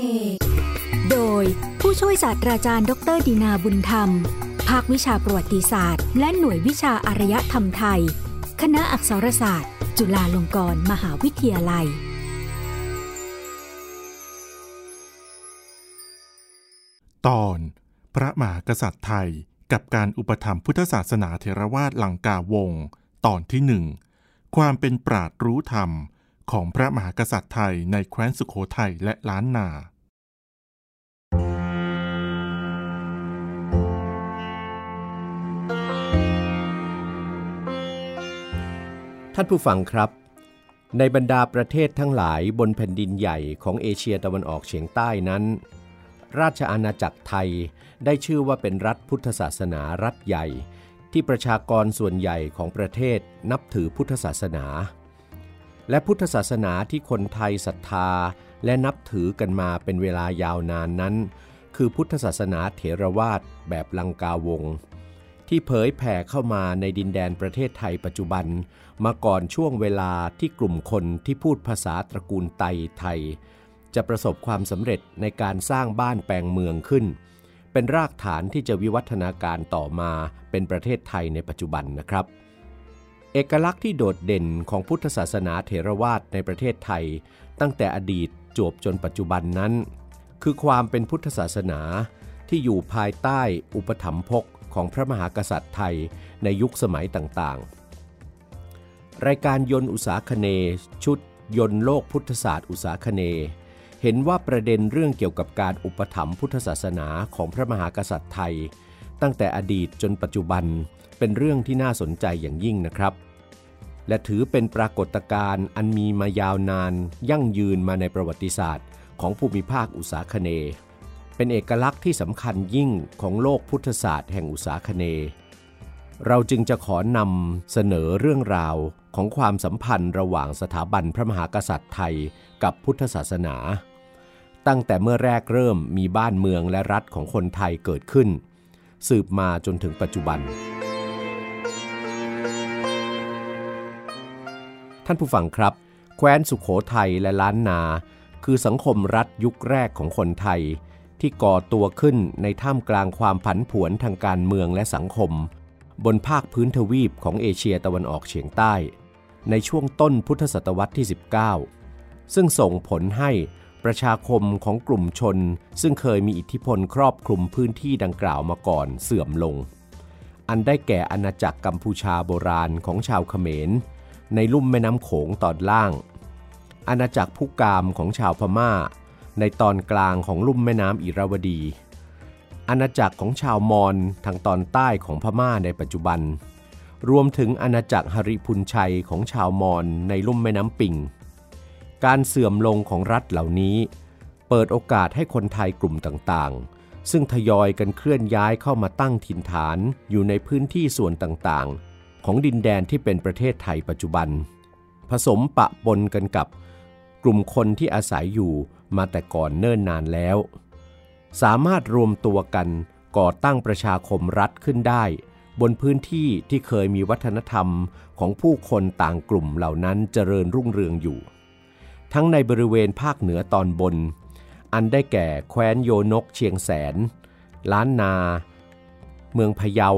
กโดยผู้ช่วยศาสตราจารย์ ดรดีนาบุญธรรม ภาควิชาประวัติศาสตร์ และหน่วยวิชาอารยธรรมไทย คณะอักษรศาสตร์ จุฬาลงกรณ์มหาวิทยาลัยตอนพระมหากษัตริย์ไทยกับการอุปถัมภ์พุทธศาสนาเทรวาสลังกาวง ตอนที่หนึ่งความเป็นปราดรู้ธรรมของพระมหากษัตริย์ไทยในแคว้นสุขโขทัยและล้านนา ท่านผู้ฟังครับ ในบรรดาประเทศทั้งหลายบนแผ่นดินใหญ่ของเอเชียตะวันออกเฉียงใต้นั้น ราชอาณาจักรไทยได้ชื่อว่าเป็นรัฐพุทธศาสนารัฐใหญ่ ที่ประชากรส่วนใหญ่ของประเทศนับถือพุทธศาสนา และพุทธศาสนาที่คนไทยศรัทธาและนับถือกันมาเป็นเวลายาวนานนั้น คือพุทธศาสนาเถรวาทแบบลังกาวง ที่เผยแผ่เข้ามาในดินแดนประเทศไทยปัจจุบัน มาก่อนช่วงเวลาที่กลุ่มคนที่พูดภาษาตระกูลไตไทย จะประสบความสำเร็จในการสร้างบ้านแปลงเมืองขึ้น เป็นรากฐานที่จะวิวัฒนาการต่อมาเป็นประเทศไทยในปัจจุบันนะครับ เอกลักษณ์ที่โดดเด่นของพุทธศาสนาเถรวาทในประเทศไทย ตั้งแต่อดีตจวบจนปัจจุบันนั้น คือความเป็นพุทธศาสนาที่อยู่ภายใต้อุปถัมภกของพระมหากษัตริย์ไทยในยุคสมัยต่างๆ รายการยนต์อุตสาคเน ชุดยนต์โลกพุทธศาสตร์อุตสาคเน เห็นว่าประเด็นเรื่องเกี่ยวกับการอุปถัมภ์พุทธศาสนาของพระมหากษัตริย์ไทย ตั้งแต่อดีตจนปัจจุบันเป็นเรื่องที่น่าสนใจอย่างยิ่งนะครับ และถือเป็นปรากฏการณ์อันมีมายาวนาน ยั่งยืนมาในประวัติศาสตร์ ของภูมิภาคอุตสาคเน เป็นเอกลักษณ์ที่สำคัญยิ่งของโลกพุทธศาสตร์แห่งอุตสาคเน เราจึงจะขอนำเสนอเรื่องราวของความสัมพันธ์ระหว่างสถาบันพระมหากษัตริย์ไทยกับพุทธศาสนา ตั้งแต่เมื่อแรกเริ่มมีบ้านเมืองและรัฐของคนไทยเกิดขึ้น สืบมาจนถึงปัจจุบัน ท่านผู้ฟังครับ แคว้นสุขโขทัยและล้านนา คือสังคมรัฐยุคแรกของคนไทยที่ก่อตัวขึ้นในท่ามกลางความผันผวนทางการเมืองและสังคม บนภาคพื้นทวีปของเอเชียตะวันออกเฉียงใต้ ในช่วงต้นพุทธศตวรรษที่ 19 ซึ่งส่งผลให้ประชาคมของกลุ่มชน ซึ่งเคยมีอิทธิพลครอบคลุมพื้นที่ดังกล่าวมาก่อนเสื่อมลง อันได้แก่อาณาจักรกัมพูชาโบราณของชาวเขมร ในลุ่มแม่น้ำโขงตอนล่าง อาณาจักรพุกามของชาวพม่า ในตอนกลางของลุ่มแม่น้ำอิราวดี อาณาจักรของชาวมอญทางตอนใต้ของพม่าในปัจจุบัน รวมถึงอาณาจักรหริพุนชัยของชาวมอญในลุ่มแม่น้ำปิง การเสื่อมลงของรัฐเหล่านี้ เปิดโอกาสให้คนไทยกลุ่มต่างๆ ซึ่งทยอยกันเคลื่อนย้ายเข้ามาตั้งถิ่นฐานอยู่ในพื้นที่ส่วนต่างๆ ของดินแดนที่เป็นประเทศไทยปัจจุบัน ผสมปะปนกันกับกลุ่มคนที่อาศัยอยู่มาแต่ก่อนเนิ่นนานแล้ว สามารถรวมตัวกันก่อตั้งประชาคมรัฐขึ้นได้ บนพื้นที่ที่เคยมีวัฒนธรรมของผู้คนต่างกลุ่มเหล่านั้นเจริญรุ่งเรืองอยู่ ทั้งในบริเวณภาคเหนือตอนบน อันได้แก่แคว้นโยนกเชียงแสน ล้านนา เมืองพะเยา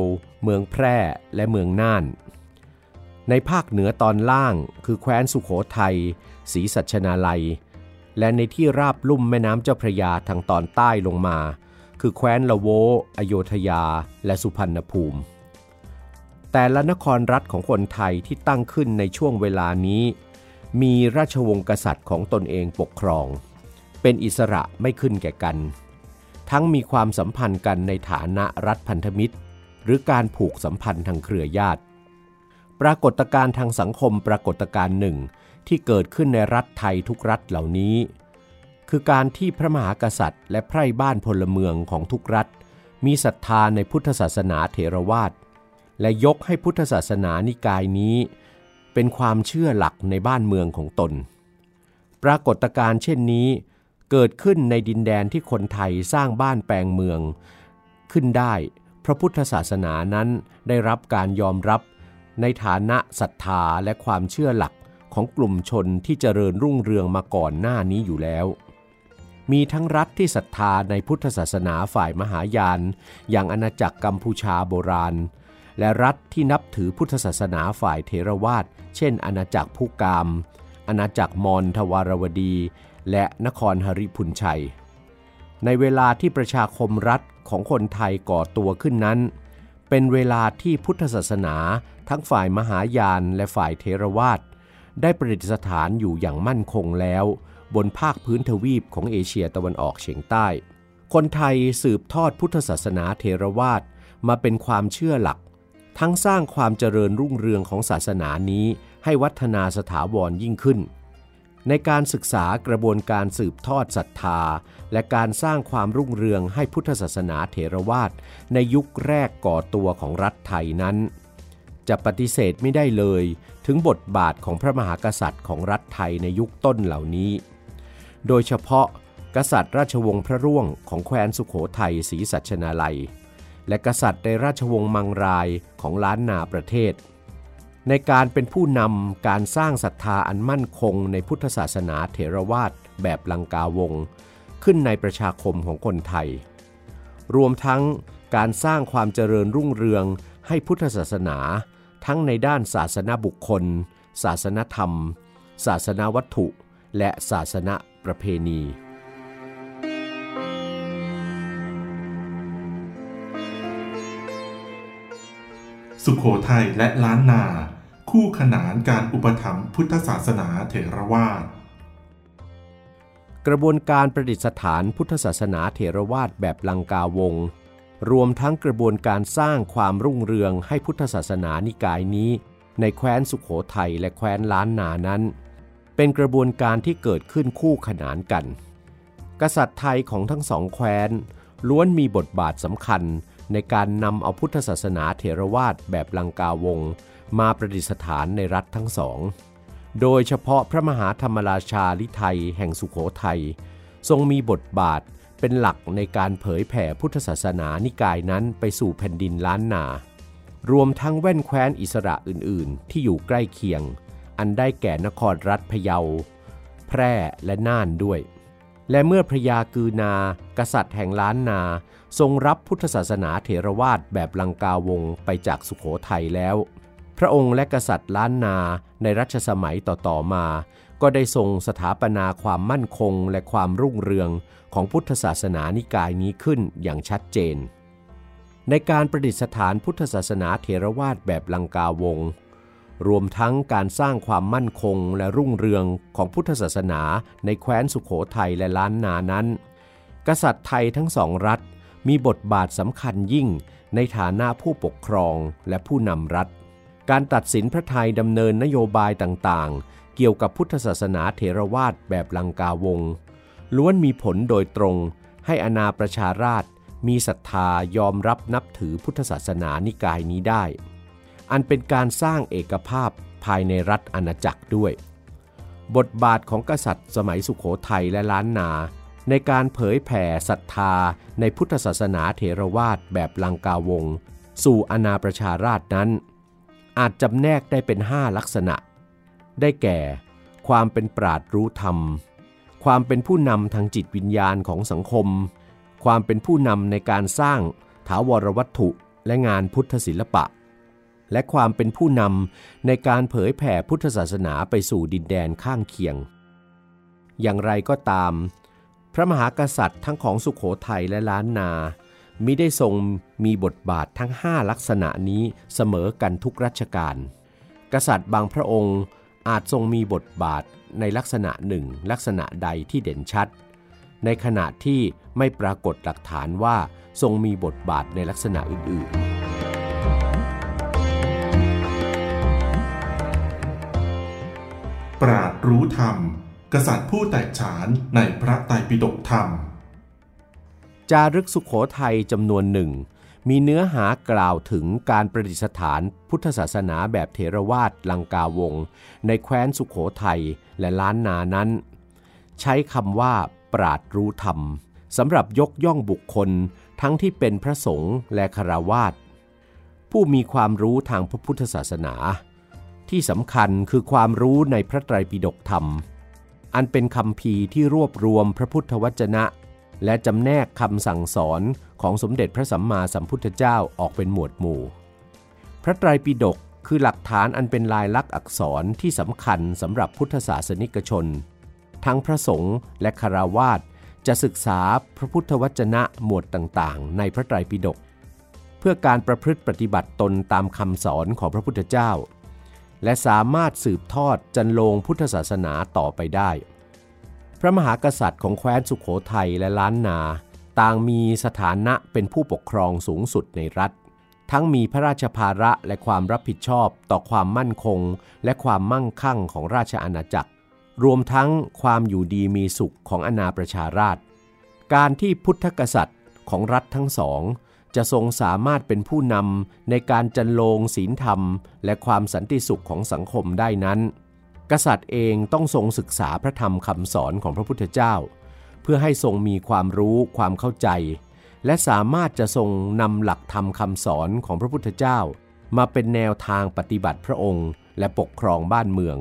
เมืองแพร่และเมืองน่าน ในภาคเหนือตอนล่างคือแคว้นสุขโขทัยศรีสัชนาลัย และในที่ราบลุ่มแม่น้ำเจ้าพระยาทางตอนใต้ลงมา คือแคว้นละโว อโยธยา และสุพรรณภูมิ แต่ละนครรัฐของคนไทยที่ตั้งขึ้นในช่วงเวลานี้ มีราชวงศ์กษัตริย์ของตนเองปกครอง เป็นอิสระไม่ขึ้นแก่กัน ทั้งมีความสัมพันธ์กันในฐานะรัฐพันธมิตร หรือการผูกสัมพันธ์ทางเครือญาติ ปรากฏการณ์ทางสังคมปรากฏการณ์หนึ่ง ที่เกิดขึ้นในรัฐไทยทุกรัฐเหล่านี้ คือการที่พระมหากษัตริย์ และไพร่บ้านพลเมืองของทุกรัฐ มีศรัทธาในพุทธศาสนาเถรวาทและยกให้พุทธศาสนานิกายนี้ เป็นความเชื่อหลักในบ้านเมืองของตน ปรากฏการณ์เช่นนี้ เกิดขึ้นในดินแดนที่คนไทยสร้างบ้านแปลงเมือง ขึ้นได้ พระพุทธศาสนานั้นได้รับการยอมรับในฐานะศรัทธาและความเชื่อหลัก ของกลุ่มชนที่เจริญรุ่งเรืองมาก่อนหน้านี้อยู่แล้ว มีทั้งรัฐที่ศรัทธาในพุทธศาสนาฝ่ายมหายาน อย่างอาณาจักรกัมพูชาโบราณ และรัฐที่นับถือพุทธศาสนาฝ่ายเทรวาสเช่น อาณาจักรผู้กาม อาณาจักรมอญทวารวดี และนครหริพุนชัย ในเวลาที่ประชาคมรัฐของคนไทยก่อตัวขึ้นนั้นเป็นเวลาที่พุทธศาสนาทั้งฝ่ายมหายานและฝ่ายเทรวาส ได้ประดิษฐานอยู่อย่างมั่นคงแล้ว บนภาคพื้นทวีปของเอเชียตะวันออกเฉียงใต้ คนไทยสืบทอดพุทธศาสนาเทรวาสมาเป็นความเชื่อหลัก ทั้งสร้างความเจริญรุ่งเรืองของศาสนานี้ให้วัฒนาสถาวรยิ่งขึ้น ในการศึกษากระบวนการสืบทอดศรัทธา และการสร้างความรุ่งเรืองให้พุทธศาสนาเถรวาทในยุคแรกก่อตัวของรัฐไทยนั้น จะปฏิเสธไม่ได้เลย ถึงบทบาทของพระมหากษัตริย์ของรัฐไทยในยุคต้นเหล่านี้ โดยเฉพาะกษัตริย์ราชวงศ์พระร่วงของแคว้นสุขโขทัยศรีสัชนาลัย และกษัตริย์ในราชวงศ์มังรายของล้านนาประเทศ ในการเป็นผู้นำการสร้างศรัทธาอันมั่นคงในพุทธศาสนาเถรวาทแบบลังกาวง ขึ้นในประชาคมของคนไทย รวมทั้งการสร้างความเจริญรุ่งเรืองให้พุทธศาสนา ทั้งในด้านศาสนาบุคคล ศาสนธรรม ศาสนาวัตถุ และศาสนาประเพณีสุขโขทัยและล้านนา คู่ขนานการอุปถัมภ์พุทธศาสนาเถรวาท กระบวนการประดิษฐานพุทธศาสนาเถรวาทแบบลังกาวง รวมทั้งกระบวนการสร้างความรุ่งเรืองให้พุทธศาสนานิกายนี้ ในแคว้นสุขโขทัยและแคว้นล้านนานั้น เป็นกระบวนการที่เกิดขึ้นคู่ขนานกัน กษัตริย์ไทยของทั้งสองแคว้น ล้วนมีบทบาทสำคัญในการนำเอาพุทธศาสนาเถรวาทแบบลังกาวง มาประดิษฐานในรัฐทั้งสอง โดยเฉพาะพระมหาธรรมราชาลิไทยแห่งสุขโขทัย ทรงมีบทบาทเป็นหลักในการเผยแผ่พุทธศาสนานิกายนั้นไปสู่แผ่นดินล้านนา รวมทั้งแว่นแคว้นอิสระอื่นๆ ที่อยู่ใกล้เคียง อันได้แก่นครรัฐพะเยา แพร่และน่านด้วย และเมื่อพระยากือนากษัตริย์แห่งล้านนา ทรงรับพุทธศาสนาเถรวาทแบบลังกาวงไปจากสุขโขทัยแล้ว พระองค์และกษัตริย์ล้านนาในรัชสมัยต่อๆมา ก็ได้ทรงสถาปนาความมั่นคงและความรุ่งเรืองของพุทธศาสนานิกายนี้ขึ้นอย่างชัดเจน ในการประดิษฐานพุทธศาสนาเถรวาทแบบลังกาวง รวมทั้งการสร้างความมั่นคงและรุ่งเรืองของพุทธศาสนาในแคว้นสุขโขทัยและล้านนานั้น กษัตริย์ไทยทั้งสองรัฐมีบทบาทสำคัญยิ่งในฐานะผู้ปกครองและผู้นำรัฐ การตัดสินพระไทยดำเนินนโยบายต่างๆ เกี่ยวกับพุทธศาสนาเถรวาทแบบลังกาวง ล้วนมีผลโดยตรงให้อนาประชาราชมีศรัทธายอมรับนับถือพุทธศาสนานิกายนี้ได้ อันเป็นการสร้างเอกภาพภายในรัฐอาณาจักรด้วย บทบาทของกษัตริย์สมัยสุขโขทัยและล้านนา ในการเผยแผ่ศรัทธาในพุทธศาสนาเถรวาทแบบลังกาวง สู่อาณาประชาราชนั้น อาจจำแนกได้เป็นห้าลักษณะ ได้แก่ ความเป็นปราดรู้ธรรม ความเป็นผู้นำทางจิตวิญญาณของสังคม ความเป็นผู้นำในการสร้างถาวรวัตถุและงานพุทธศิลปะ และความเป็นผู้นำในการเผยแผ่พุทธศาสนาไปสู่ดินแดนข้างเคียง อย่างไรก็ตาม พระมหากษัตริย์ทั้งของสุขโขทัยและล้านนามิได้ทรงมีบทบาททั้งห้าลักษณะนี้เสมอกันทุกรัชกาล กษัตริย์บางพระองค์ อาจทรงมีบทบาทในลักษณะหนึ่งลักษณะใดที่เด่นชัด ในขณะที่ไม่ปรากฏหลักฐานว่าทรงมีบทบาทในลักษณะอื่นปราดรู้ธรรม กษัตริย์ผู้แตกฉานในพระไตรปิฎกธรรมๆจารึกสุขโขทัยจำนวนหนึ่ง มีเนื้อหากล่าวถึงการประดิษฐานพุทธศาสนาแบบเถรวาทลังกาวง ในแคว้นสุขโขทัยและล้านนานั้น ใช้คำว่าปราดรู้ธรรมสำหรับยกย่องบุคคลทั้งที่เป็นพระสงฆ์และคารวาสผู้มีความรู้ทางพระพุทธศาสนา ที่สำคัญคือความรู้ในพระไตรปิฎกธรรม อันเป็นคำพีที่รวบรวมพระพุทธวจนะ และจำแนกคำสั่งสอนของสมเด็จพระสัมมาสัมพุทธเจ้าออกเป็นหมวดหมู่ พระไตรปิฎกคือหลักฐานอันเป็นลายลักษณ์อักษรที่สำคัญสำหรับพุทธศาสนิกชน ทั้งพระสงฆ์และคารวาสจะศึกษาพระพุทธวจนะหมวดต่างๆ ในพระไตรปิฎกเพื่อการประพฤติปฏิบัติตนตามคำสอนของพระพุทธเจ้า และสามารถสืบทอดจันโลงพุทธศาสนาต่อไปได้ พระมหากษัตริย์ของแคว้นสุขโขทัยและล้านนา ต่างมีสถานะเป็นผู้ปกครองสูงสุดในรัฐ ทั้งมีพระราชภาระและความรับผิดชอบต่อความมั่นคง และความมั่งคั่งของราชอาณาจักร รวมทั้งความอยู่ดีมีสุขของอาณาประชาราชการที่พุทธกษัตริย์ของรัฐทั้งสองจะทรงสามารถเป็นผู้นำในการจันโลงศีลธรรม และความสันติสุขของสังคมได้นั้น กษัตริย์เองต้องทรงศึกษาพระธรรมคำสอนของพระพุทธเจ้า เพื่อให้ทรงมีความรู้ความเข้าใจ และสามารถจะทรงนำหลักธรรมคำสอนของพระพุทธเจ้า มาเป็นแนวทางปฏิบัติพระองค์ และปกครองบ้านเมือง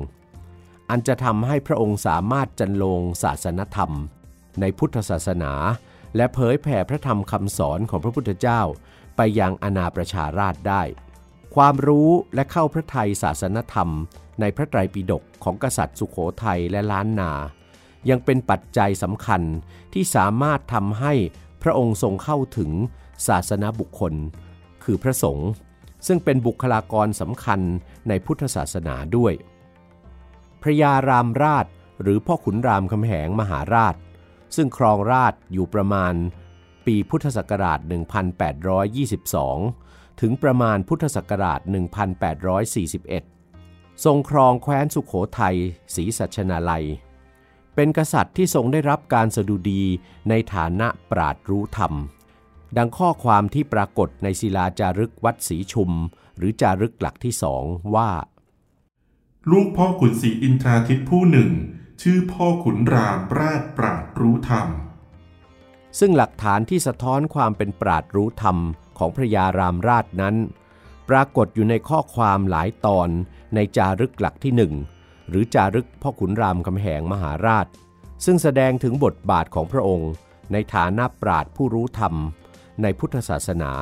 อันจะทำให้พระองค์สามารถจันลงศาสนธรรม ในพุทธศาสนา และเผยแผ่พระธรรมคำสอนของพระพุทธเจ้า ไปยังอาณาประชาราชได้ ความรู้และเข้าพระไทยศาสนธรรม ในพระไตรปิฎกของกษัตริย์สุขโขทัยและล้านนา ยังเป็นปัจจัยสำคัญที่สามารถทำให้พระองค์ทรงเข้าถึงศาสนาบุคคล คือพระสงฆ์ซึ่งเป็นบุคลากรสำคัญในพุทธศาสนาด้วย พระยารามราชหรือพ่อขุนรามคำแหงมหาราช ซึ่งครองราชอยู่ประมาณปีพุทธศักราช 1822 ถึงประมาณพุทธศักราช 1841 ทรงครองแคว้นสุขโขทัยศรีสัชนาลัย เป็นกษัตริย์ที่ทรงได้รับการสดุดีในฐานะปราดรู้ธรรม ดังข้อความที่ปรากฏในศิลาจารึกวัดศรีชุม หรือจารึกหลักที่สองว่า ลูกพ่อขุนศรีอินทราทิตผู้หนึ่ง ชื่อพ่อขุนรามปราดปราดรู้ธรรม ซึ่งหลักฐานที่สะท้อนความเป็นปราดรู้ธรรมของพระยารามราชนั้น ปรากฏอยู่ในข้อความหลายตอนในจารึกหลักที่หนึ่งหรือจารึกพ่อขุนรามคำแหงมหาราช ซึ่งแสดงถึงบทบาทของพระองค์ ในฐานะปราดผู้รู้ธรรม ในพุทธศาสนา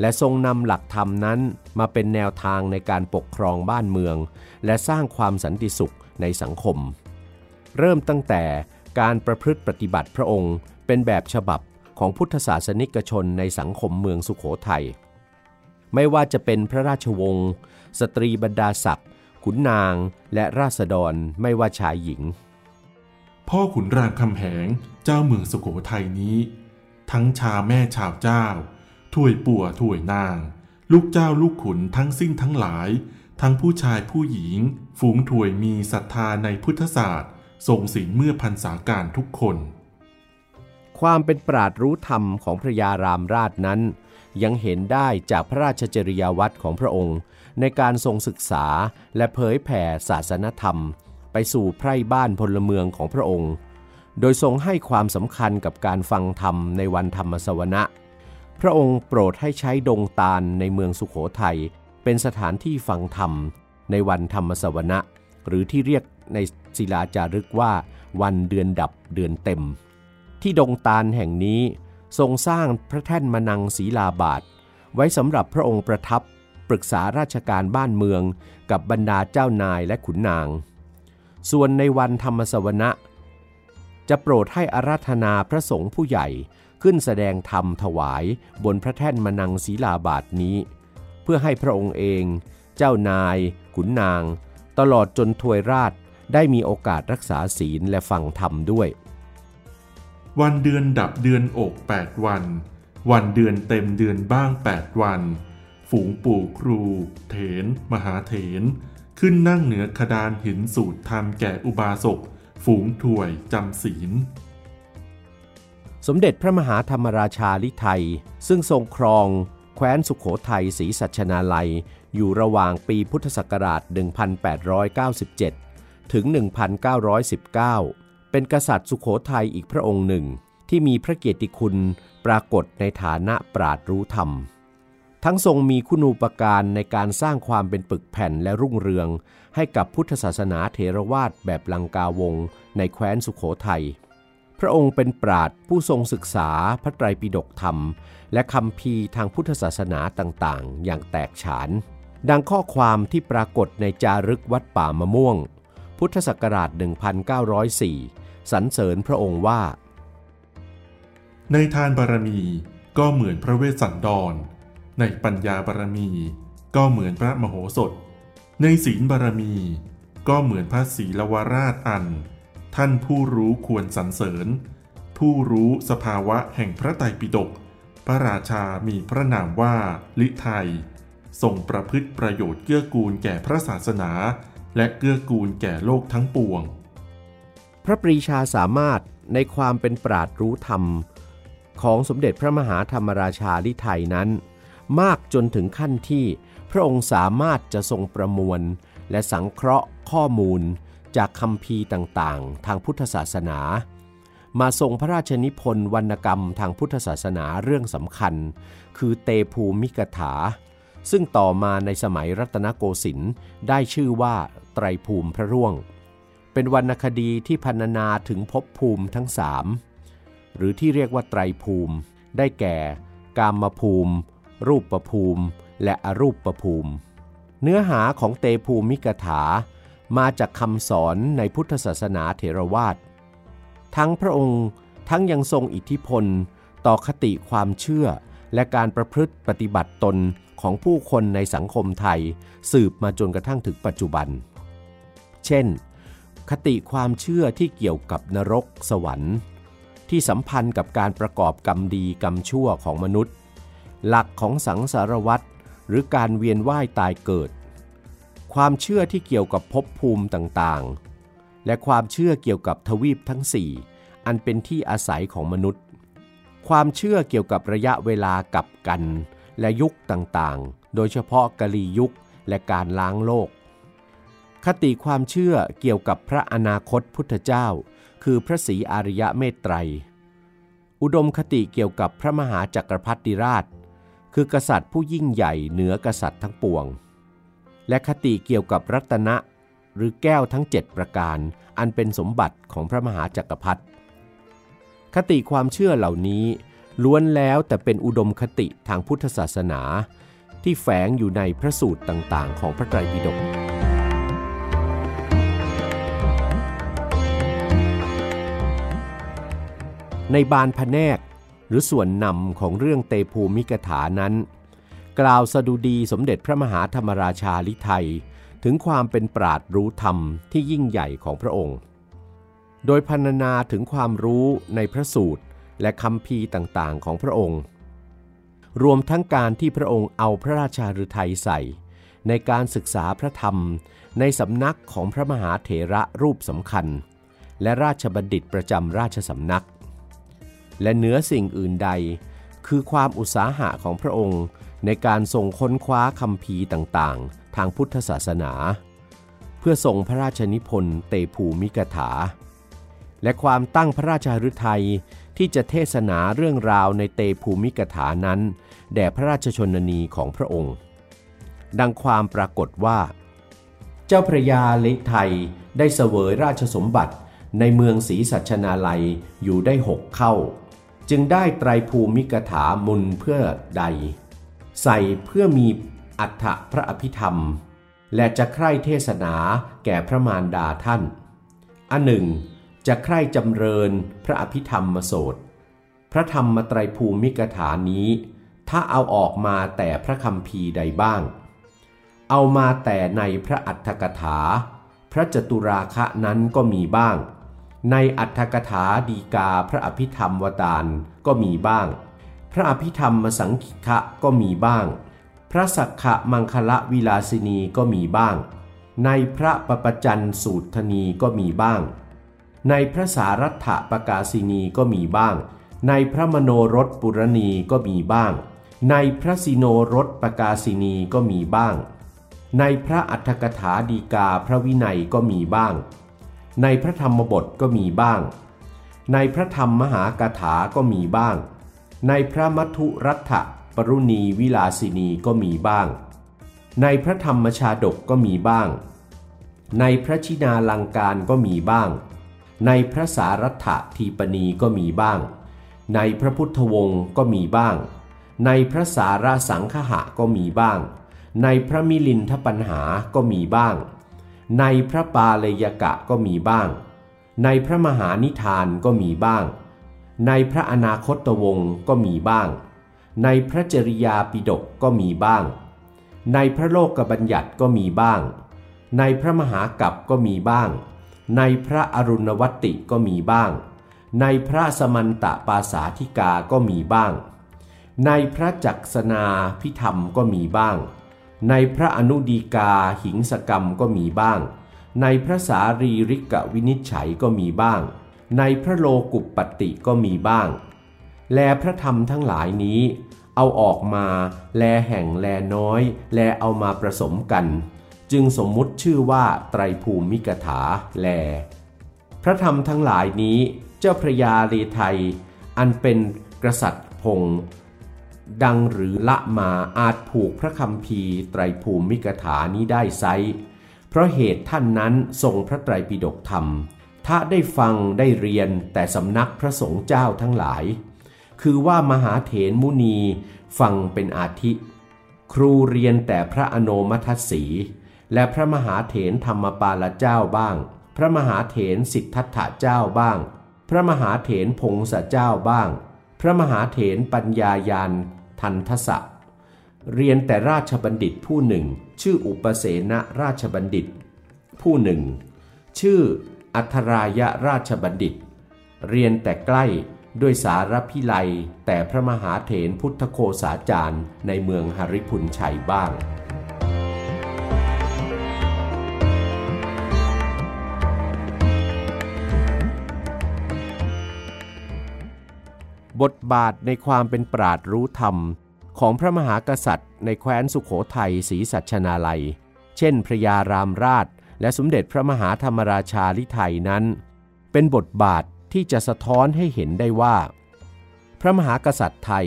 และทรงนำหลักธรรมนั้นมาเป็นแนวทางในการปกครองบ้านเมือง และสร้างความสันติสุขในสังคม เริ่มตั้งแต่การประพฤติปฏิบัติพระองค์ เป็นแบบฉบับของพุทธศาสนิกชนในสังคมเมืองสุขโขทยัย ไม่ว่าจะเป็นพระราชวงศ์สตรีบรรดาศักดิ์ขุนนางและราษฎรไม่ว่าชายหญิง พ่อขุนรามคำแหงเจ้าเมืองสุโขทัยนี้ ทั้งชาแม่ชาวเจ้าถ้วยปัวถ้วยนาง ลูกเจ้าลูกขุนทั้งสิ้นทั้งหลาย ทั้งผู้ชายผู้หญิง ฝูงถวยมีศรัทธาในพุทธศาสตร์ทรงศีลเมื่อพันษาการทุกคน ความเป็นปราดรู้ธรรมของพระยารามราชนั้น ยังเห็นได้จากพระราชจริยวัตรของพระองค์ ในการทรงศึกษาและเผยแผ่ศาสนธรรม ไปสู่ไพร่บ้านพลเมืองของพระองค์ โดยทรงให้ความสำคัญกับการฟังธรรมในวันธรรมสวนะ พระองค์โปรดให้ใช้ดงตาลในเมืองสุขโขทัยเป็นสถานที่ฟังธรรม ในวันธรรมสวนะ หรือที่เรียกในศิลาจารึกว่า วันเดือนดับเดือนเต็ม ที่ดงตาลแห่งนี้ ทรงสร้างพระแท่นมนังศีลาบาท ไว้สำหรับพระองค์ประทับปรึกษาราชการบ้านเมือง กับบรรดาเจ้านายและขุนนาง ส่วนในวันธรรมสวนะ จะโปรดให้อาราธนาพระสงฆ์ผู้ใหญ่ขึ้นแสดงธรรมถวายบนพระแท่นมนังศีลาบาทนี้ เพื่อให้พระองค์เอง เจ้านาย ขุนนาง ตลอดจนทวยราชได้มีโอกาสรักษาศีลและฟังธรรมด้วย วันเดือนดับเดือนอกแปดวัน วันเดือนเต็มเดือนบ้างแปดวัน ฝูงปู่ครู เถน มหาเถน ขึ้นนั่งเหนือคดานหินสูตรธรรมแก่อุบาสก ฝูงถวยจำศีล สมเด็จพระมหาธรรมราชาลิไทย ซึ่งทรงครองแคว้นสุขโขทัยศรีสัชนาลัย อยู่ระหว่างปีพุทธศักราช 1897 ถึง 1919 เป็นกษัตริย์สุขโขทัยอีกพระองค์หนึ่ง ที่มีพระเกียรติคุณปรากฏในฐานะปราดรู้ธรรม ทั้งทรงมีคุณูปการในการสร้างความเป็นปึกแผ่นและรุ่งเรือง ให้กับพุทธศาสนาเถรวาทแบบลังกาวงในแคว้นสุขโขทัยพระองค์เป็นปราดผู้ทรงศึกษาพระไตรปิฎกธรรม และคำพีทางพุทธศาสนาต่างๆ อย่างแตกฉาน ดังข้อความที่ปรากฏในจารึกวัดป่ามะม่วง พุทธศักราช 1904 สรรเสริญพระองค์ว่า ในทานบารมีก็เหมือนพระเวสสันดร ในปัญญาบารมี ก็เหมือนพระมโหสถ ในศีลบารมี ก็เหมือนพระศรีลวราชอัน ท่านผู้รู้ควรสรรเสริญ ผู้รู้สภาวะแห่งพระไตรปิฎกพระราชามีพระนามว่าลิไทยทรงประพฤติประโยชน์เกื้อกูลแก่พระศาสนา และเกื้อกูลแก่โลกทั้งปวง พระปรีชาสามารถในความเป็นปราดรู้ธรรม ของสมเด็จพระมหาธรรมราชาลิไทยนั้น มากจนถึงขั้นที่พระองค์สามารถจะทรงประมวล และสังเคราะห์ข้อมูลจากคำพีต่างๆ ทางพุทธศาสนา มาทรงพระราชนิพนธ์วรรณกรรมทางพุทธศาสนาเรื่องสำคัญ คือเตภูมิกถา ซึ่งต่อมาในสมัยรัตนโกสินทร์ได้ชื่อว่าไตรภูมิพระร่วง เป็นวรรณคดีที่พรรณนาถึงภพภูมิทั้งสามหรือที่เรียกว่าไตรภูมิ ได้แก่ กามภูมิ รูปประภูมิ และอรูปประภูมิ เนื้อหาของเตภูมิกถา มาจากคำสอนในพุทธศาสนาเถรวาท ทั้งพระองค์ทั้งยังทรงอิทธิพล ต่อคติความเชื่อ และการประพฤติปฏิบัติตนของผู้คนในสังคมไทย สืบมาจนกระทั่งถึงปัจจุบัน เช่น คติความเชื่อที่เกี่ยวกับนรกสวรรค์ ที่สัมพันธ์กับการประกอบกรรมดีกรรมชั่วของมนุษย์ หลักของสังสารวัตรหรือการเวียนว่ายตายเกิด ความเชื่อที่เกี่ยวกับภพภูมิต่างๆ และความเชื่อเกี่ยวกับทวีปทั้งสี่อันเป็นที่อาศัยของมนุษย์ ความเชื่อเกี่ยวกับระยะเวลากับกัน และยุคต่างๆ โดยเฉพาะกะลียุคและการล้างโลก คติความเชื่อเกี่ยวกับพระอนาคตพุทธเจ้า คือพระศรีอริยะเมตไตร อุดมคติเกี่ยวกับพระมหาจักรพรรดิราช คือกษัตริย์ผู้ยิ่งใหญ่เหนือกษัตริย์ทั้งปวง และคติเกี่ยวกับรัตนะ หรือแก้วทั้ง 7 ประการ อันเป็นสมบัติของพระมหาจักรพรรดิคติความเชื่อเหล่านี้ล้วนแล้วแต่เป็นอุดมคติทางพุทธศาสนา ที่แฝงอยู่ในพระสูตรต่างๆ ของพระไตรปิฎก ในบานพแนกหรือส่วนนำของเรื่องเตภูมิกถานั้น กล่าวสดุดีสมเด็จพระมหาธรรมราชาลิไทย ถึงความเป็นปราดรู้ธรรมที่ยิ่งใหญ่ของพระองค์ โดยพรรณนาถึงความรู้ในพระสูตรและคำพีต่างๆของพระองค์ รวมทั้งการที่พระองค์เอาพระราชาฤทัยใส่ ในการศึกษาพระธรรมในสำนักของพระมหาเถระรูปสำคัญ และราชบัณฑิตประจำราชสำนัก และเหนือสิ่งอื่นใด คือความอุตสาหะของพระองค์ ในการทรงค้นคว้าคำพีต่างๆ ทางพุทธศาสนา เพื่อทรงพระราชนิพนธ์เตภูมิกถา และความตั้งพระราชฤทัยที่จะเทศนาเรื่องราวในเตภูมิกถานั้น แด่พระราชชนนีของพระองค์ ดังความปรากฏว่า เจ้าพระยาลิไทยได้เสวยราชสมบัติในเมืองศรีสัชนาลัยอยู่ได้หกเข้า จึงได้ไตรภูมิกถามุนเพื่อใด ใส่เพื่อมีอัฏฐพระอภิธรรม และจะใคร่เทศนาแก่พระมารดาท่าน อันหนึ่ง จะใคร่จำเริญพระอภิธรรมมโสดพระธรรมไตรภูมิกถานี้ ถ้าเอาออกมาแต่พระคำพีใดบ้าง เอามาแต่ในพระอัฏฐกถา พระจตุราคะนั้นก็มีบ้าง ในอัฏฐกถาดีกาพระอภิธรรมวตารก็มีบ้าง พระอภิธรรมสังคิคะก็มีบ้าง พระสักขะมังคละวิลาสินีก็มีบ้าง ในพระปปจันสูตรธนีก็มีบ้าง ในพระสารัตถปกาสินีก็มีบ้าง ในพระมโนรสปุรณีก็มีบ้าง ในพระสิโนรสปกาสินีก็มีบ้าง ในพระอัฏฐกถาดีกาพระวินัยก็มีบ้าง ในพระธรรมบทก็มีบ้าง ในพระธรรมมหากถาก็มีบ้าง ในพระมัทุรัฐปรุณีวิลาสินีก็มีบ้าง ในพระธรรมชาดกก็มีบ้าง ในพระชินาลังการก็มีบ้าง ในพระสารัตถทีปณีก็มีบ้าง ในพระพุทธวงศ์ก็มีบ้าง ในพระสาราสังคหะก็มีบ้าง ในพระมิลินทปัญหาก็มีบ้าง ในพระปาเลยกะก็มีบ้าง ในพระมหานิทานก็มีบ้าง ในพระอนาคตวงศ์ก็มีบ้าง ในพระจริยาปิฎกก็มีบ้าง ในพระโลกบัญญัติก็มีบ้าง ในพระมหากัปก็มีบ้าง ในพระอรุณวัตติก็มีบ้าง ในพระสมันตะปาสาธิกาก็มีบ้าง ในพระจักสนาพิธรรมก็มีบ้าง ในพระอนุดีกาหิงสกรรมก็มีบ้าง ในพระสารีริกวินิจฉัยก็มีบ้าง ในพระโลกุปปติก็มีบ้าง แลพระธรรมทั้งหลายนี้ เอาออกมา แลแห่งแลน้อย แลเอามาผสมกัน จึงสมมุติชื่อว่าไตรภูมิกถาแล พระธรรมทั้งหลายนี้ เจ้าพระยาลีไทย อันเป็นกษัตริย์พงศ์ ดังหรือละมาอาจผูกพระคำพีไตรภูมิกถานี้ได้ไซเพราะเหตุท่านนั้นทรงพระไตรปิฎกธรรม ถ้าได้ฟังได้เรียนแต่สำนักพระสงฆ์เจ้าทั้งหลาย คือว่ามหาเถรมุนีฟังเป็นอาทิ ครูเรียนแต่พระอโนมัทสี และพระมหาเถรธรรมปาลเจ้าบ้าง พระมหาเถรสิทธัตถะเจ้าบ้าง พระมหาเถรพงศเจ้าบ้าง พระมหาเถรปัญญายาน พันทสะเรียนแต่ราชบัณฑิตผู้หนึ่ง ชื่ออุปเสนราชบัณฑิต ผู้หนึ่ง ชื่ออัทรายะราชบัณฑิต เรียนแต่ใกล้ด้วยสารพิไลแต่พระมหาเถรพุทธโคสาจารย์ในเมืองหริพุนชัยบ้าง บทบาทในความเป็นปราดรู้ธรรม ของพระมหากษัตริย์ ในแคว้นสุขโขทัยศรีสัชนาลัย เช่น พระยารามราช และสมเด็จพระมหาธรรมราชาลิไทยนั้น เป็นบทบาทที่จะสะท้อนให้เห็นได้ว่า พระมหากษัตริย์ไทย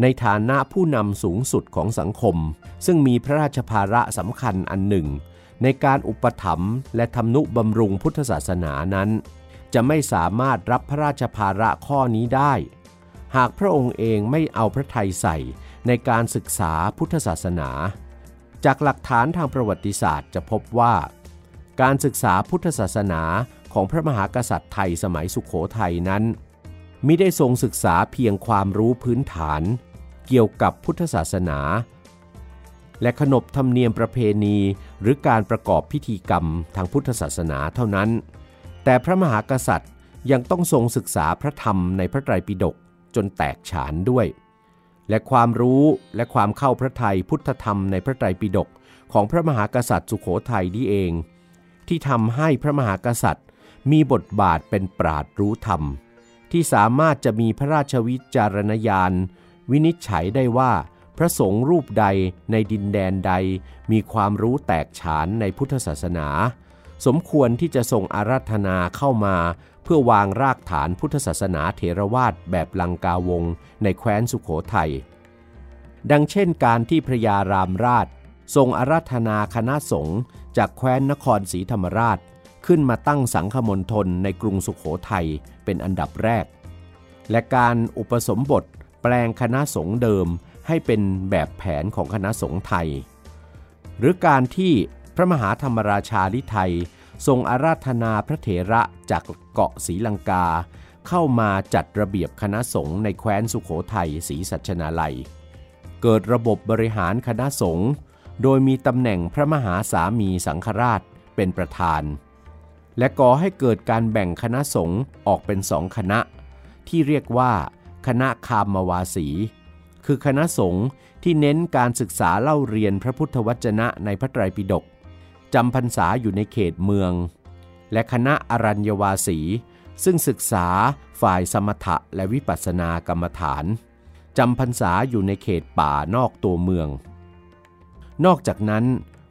ในฐานะผู้นำสูงสุดของสังคม ซึ่งมีพระราชภาระสำคัญอันหนึ่ง ในการอุปถัมภ์และทำนุบำรุงพุทธศาสนานั้น จะไม่สามารถรับพระราชภาระข้อนี้ได้ หากพระองค์เองไม่เอาพระทัยใส่ในการศึกษาพุทธศาสนา จากหลักฐานทางประวัติศาสตร์จะพบว่า การศึกษาพุทธศาสนาของพระมหากษัตริย์ไทยสมัยสุขโขทัยนั้นมิได้ทรงศึกษาเพียงความรู้พื้นฐาน เกี่ยวกับพุทธศาสนา และขนบธรรมเนียมประเพณีหรือการประกอบพิธีกรรมทางพุทธศาสนาเท่านั้น แต่พระมหากษัตริย์ยังต้องทรงศึกษาพระธรรมในพระไตรปิฎก จนแตกฉานด้วย และความรู้และความเข้าพระทัยพุทธธรรมในพระไตรปิฎกของพระมหากษัตริย์สุขโขทัยนี่เอง ที่ทำให้พระมหากษัตริย์ มีบทบาทเป็นปราดรู้ธรรม ที่สามารถจะมีพระราชวิจารณญาณ วินิจฉัยได้ว่าพระสงฆ์รูปใดในดินแดนใดมีความรู้แตกฉานในพุทธศาสนา สมควรที่จะส่งอาราธนาเข้ามา พื่อวางรากฐานพุทธศาสนาเถรวาทแบบลังกาวงในแคว้นสุขโขทัย ดังเช่นการที่พระยารามราช ทรงอาราธนาคณะสงฆ์จากแคว้นนครศรีธรรมราช ขึ้นมาตั้งสังฆมณฑลในกรุงสุขโขทัยเป็นอันดับแรก และการอุปสมบทแปลงคณะสงฆ์เดิมให้เป็นแบบแผนของคณะสงฆ์ไทย หรือการที่พระมหาธรรมราชาลิไทย ทรงอาราธนาพระเถระจากเกาะศรีลังกา เข้ามาจัดระเบียบคณะสงฆ์ในแคว้นสุขโขทัยศรีสัชนาลัย เกิดระบบบริหารคณะสงฆ์โดยมีตำแหน่งพระมหาสามีสังฆราชเป็นประธาน และก่อให้เกิดการแบ่งคณะสงฆ์ออกเป็นสองคณะ ที่เรียกว่า คณะคามวาสี คือคณะสงฆ์ที่เน้นการศึกษาเล่าเรียนพระพุทธวจนะในพระไตรปิฎก จำพรรษาอยู่ในเขตเมือง และคณะอรัญญวาสี ซึ่งศึกษาฝ่ายสมถะและวิปัสสนากรรมฐานจำพรรษาอยู่ในเขตป่านอกตัวเมือง นอกจากนั้น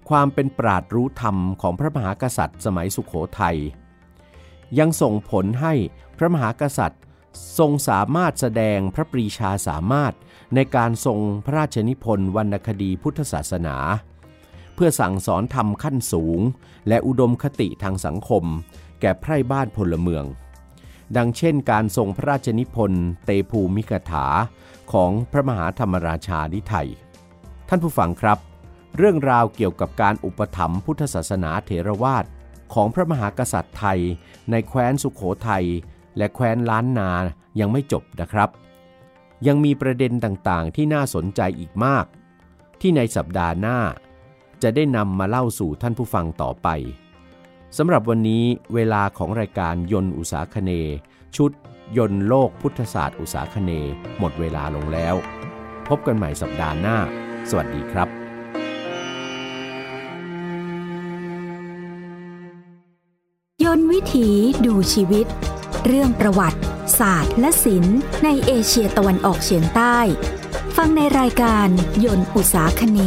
ความเป็นปราดรู้ธรรมของพระมหากษัตริย์สมัยสุขโขทัยยังส่งผลให้พระมหากษัตริย์ทรงสามารถแสดงพระปรีชาสามารถในการทรงพระราชนิพนธ์วรรณคดีพุทธศาสนา เพื่อสั่งสอนธรรมขั้นสูง และอุดมคติทางสังคม แก่ไพร่บ้านพลเมือง ดังเช่นการทรงพระราชนิพนธ์เตภูมิกถาของพระมหาธรรมราชาดิไทย ท่านผู้ฟังครับ เรื่องราวเกี่ยวกับการอุปถัมภ์พุทธศาสนาเถรวาทของพระมหากษัตริย์ไทย ในแคว้นสุขโขทัยและแคว้นล้านนายังไม่จบนะครับ ยังมีประเด็นต่างๆ ที่น่าสนใจอีกมาก ที่ในสัปดาห์หน้า จะได้นำมาเล่าสู่ท่านผู้ฟังต่อไปสำหรับวันนี้เวลาของรายการยนต์อุตสาคเน ชุด ยนต์โลกพุทธศาสตร์อุตสาคเน หมดเวลาลงแล้ว พบกันใหม่สัปดาห์หน้า สวัสดีครับยนต์วิถีดูชีวิต เรื่องประวัติ ศาสตร์ และศิลป์ในเอเชียตะวันออกเฉียงใต้ ฟังในรายการยนต์อุตสาคเน